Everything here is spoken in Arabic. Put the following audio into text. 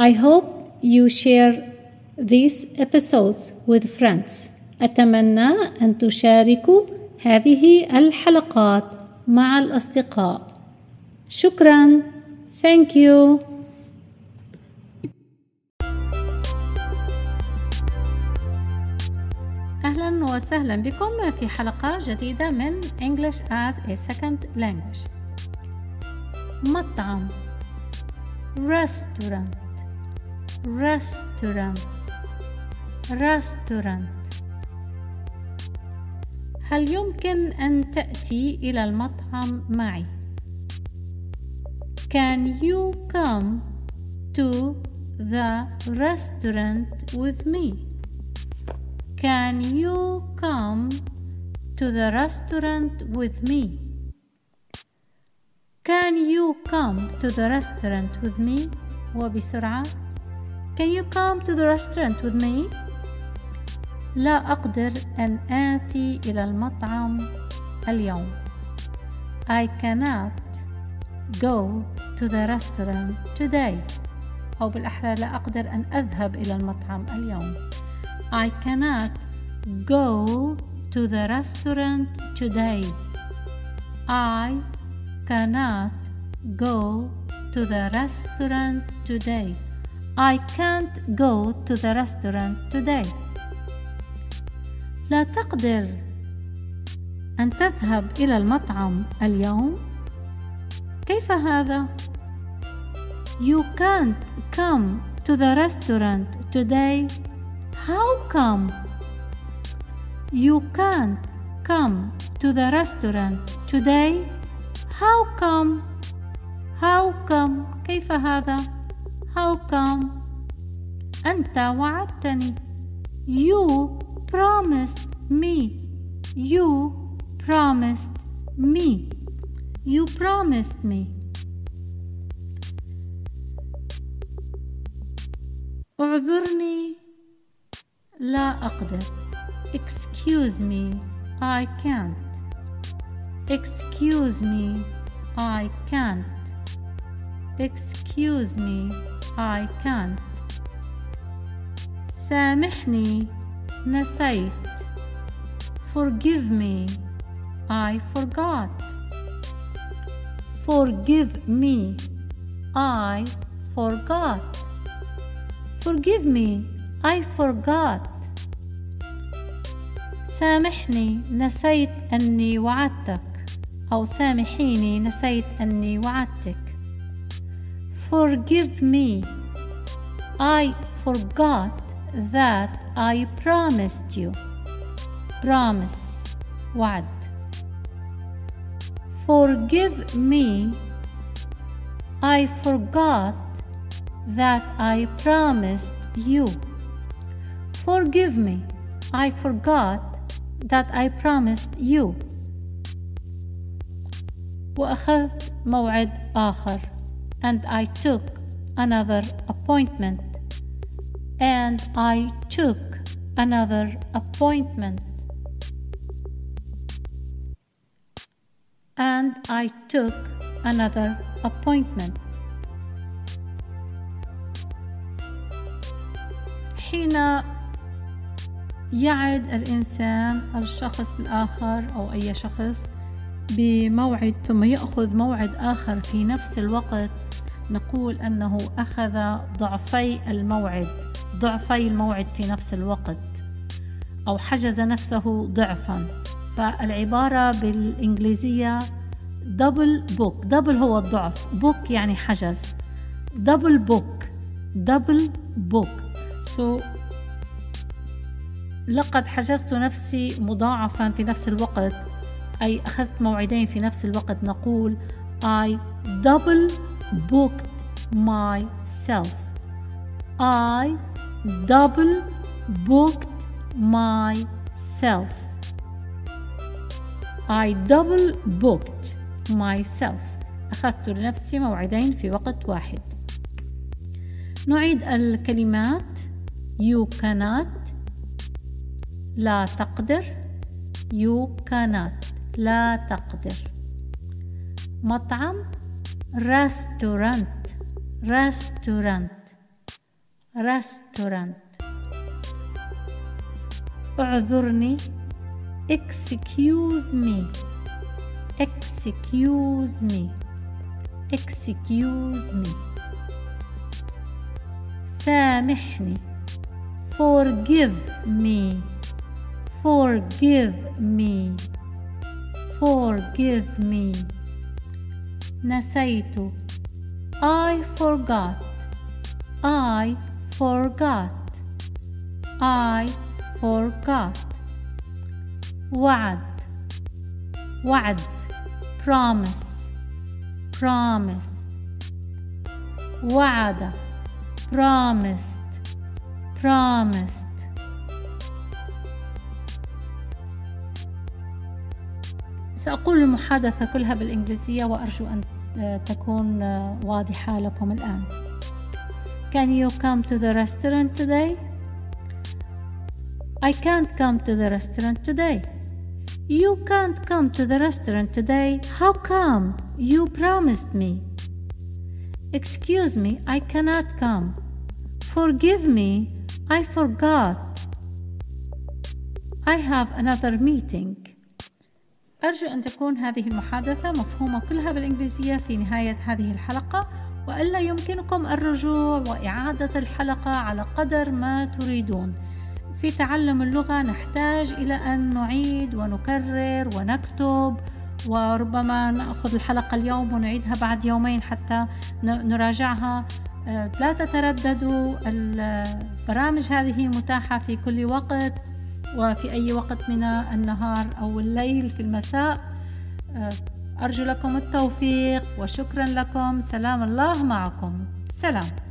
I hope you share these episodes with friends. أتمنى أن تشاركوا هذه الحلقات مع الأصدقاء. شكرا. Thank you. أهلا وسهلا بكم في حلقة جديدة من English as a Second Language. مطعم restaurant restaurant restaurant هل يمكن أن تأتي إلى المطعم معي؟ Can you come to the restaurant with me? Can you come to the restaurant with me? Can you come to the restaurant with me? وبسرعة Can you come to the restaurant with me? لا أقدر أن آتي إلى المطعم اليوم. I cannot go to the restaurant today. أو بالأحرى لا أقدر أن أذهب إلى المطعم اليوم. I cannot go to the restaurant today. I cannot go to the restaurant today. I can't go to the restaurant today. لا تقدر أن تذهب إلى المطعم اليوم؟ كيف هذا؟ You can't come to the restaurant today how come? You can't come to the restaurant today? How come? How come? كيف هذا? How come? أنت وعدتني. You promised me. You promised me. You promised me. اعذرني لا أقدر Excuse me I can't Excuse me I can't Excuse me I can't سامحني نسيت Forgive me I forgot Forgive me I forgot Forgive me I forgot سامحني نسيت أني وعدتك أو سامحيني نسيت أني وعدتك Forgive me I forgot that I promised you Promise وعد Forgive me I forgot that I promised you Forgive me, I forgot that I promised you. وأخذت موعد آخر And I took another appointment and I took another appointment and I took another appointment حين يعد الإنسان الشخص الآخر أو أي شخص بموعد ثم يأخذ موعد آخر في نفس الوقت نقول أنه أخذ ضعفي الموعد ضعفي الموعد في نفس الوقت أو حجز نفسه ضعفا. فالعبارة بالإنجليزية double book double هو الضعف book يعني حجز. double book double book so لقد حجزت نفسي مضاعفا في نفس الوقت أي أخذت موعدين في نفس الوقت نقول I double booked myself I double booked myself I double booked myself أخذت لنفسي موعدين في وقت واحد نعيد الكلمات You cannot لا تقدر You cannot لا تقدر مطعم restaurant restaurant restaurant اعذرني excuse me excuse me excuse me سامحني forgive me forgive me forgive me نسيت I forgot I forgot I forgot وعد وعد promise promise وعد promised promised سأقول المحادثة كلها بالإنجليزية وأرجو أن تكون واضحة لكم الآن Can you come to the restaurant today? I can't come to the restaurant today. You can't come to the restaurant today. How come? You promised me. Excuse me, I cannot come. Forgive me, I forgot. I have another meeting. أرجو أن تكون هذه المحادثة مفهومة كلها بالإنجليزية في نهاية هذه الحلقة وألا يمكنكم الرجوع وإعادة الحلقة على قدر ما تريدون. في تعلم اللغة نحتاج إلى أن نعيد ونكرر ونكتب وربما نأخذ الحلقة اليوم ونعيدها بعد يومين حتى نراجعها آه، لا تترددوا البرامج هذه متاحة في كل وقت وفي أي وقت من النهار أو الليل في المساء أرجو لكم التوفيق وشكرا لكم. سلام الله معكم. سلام.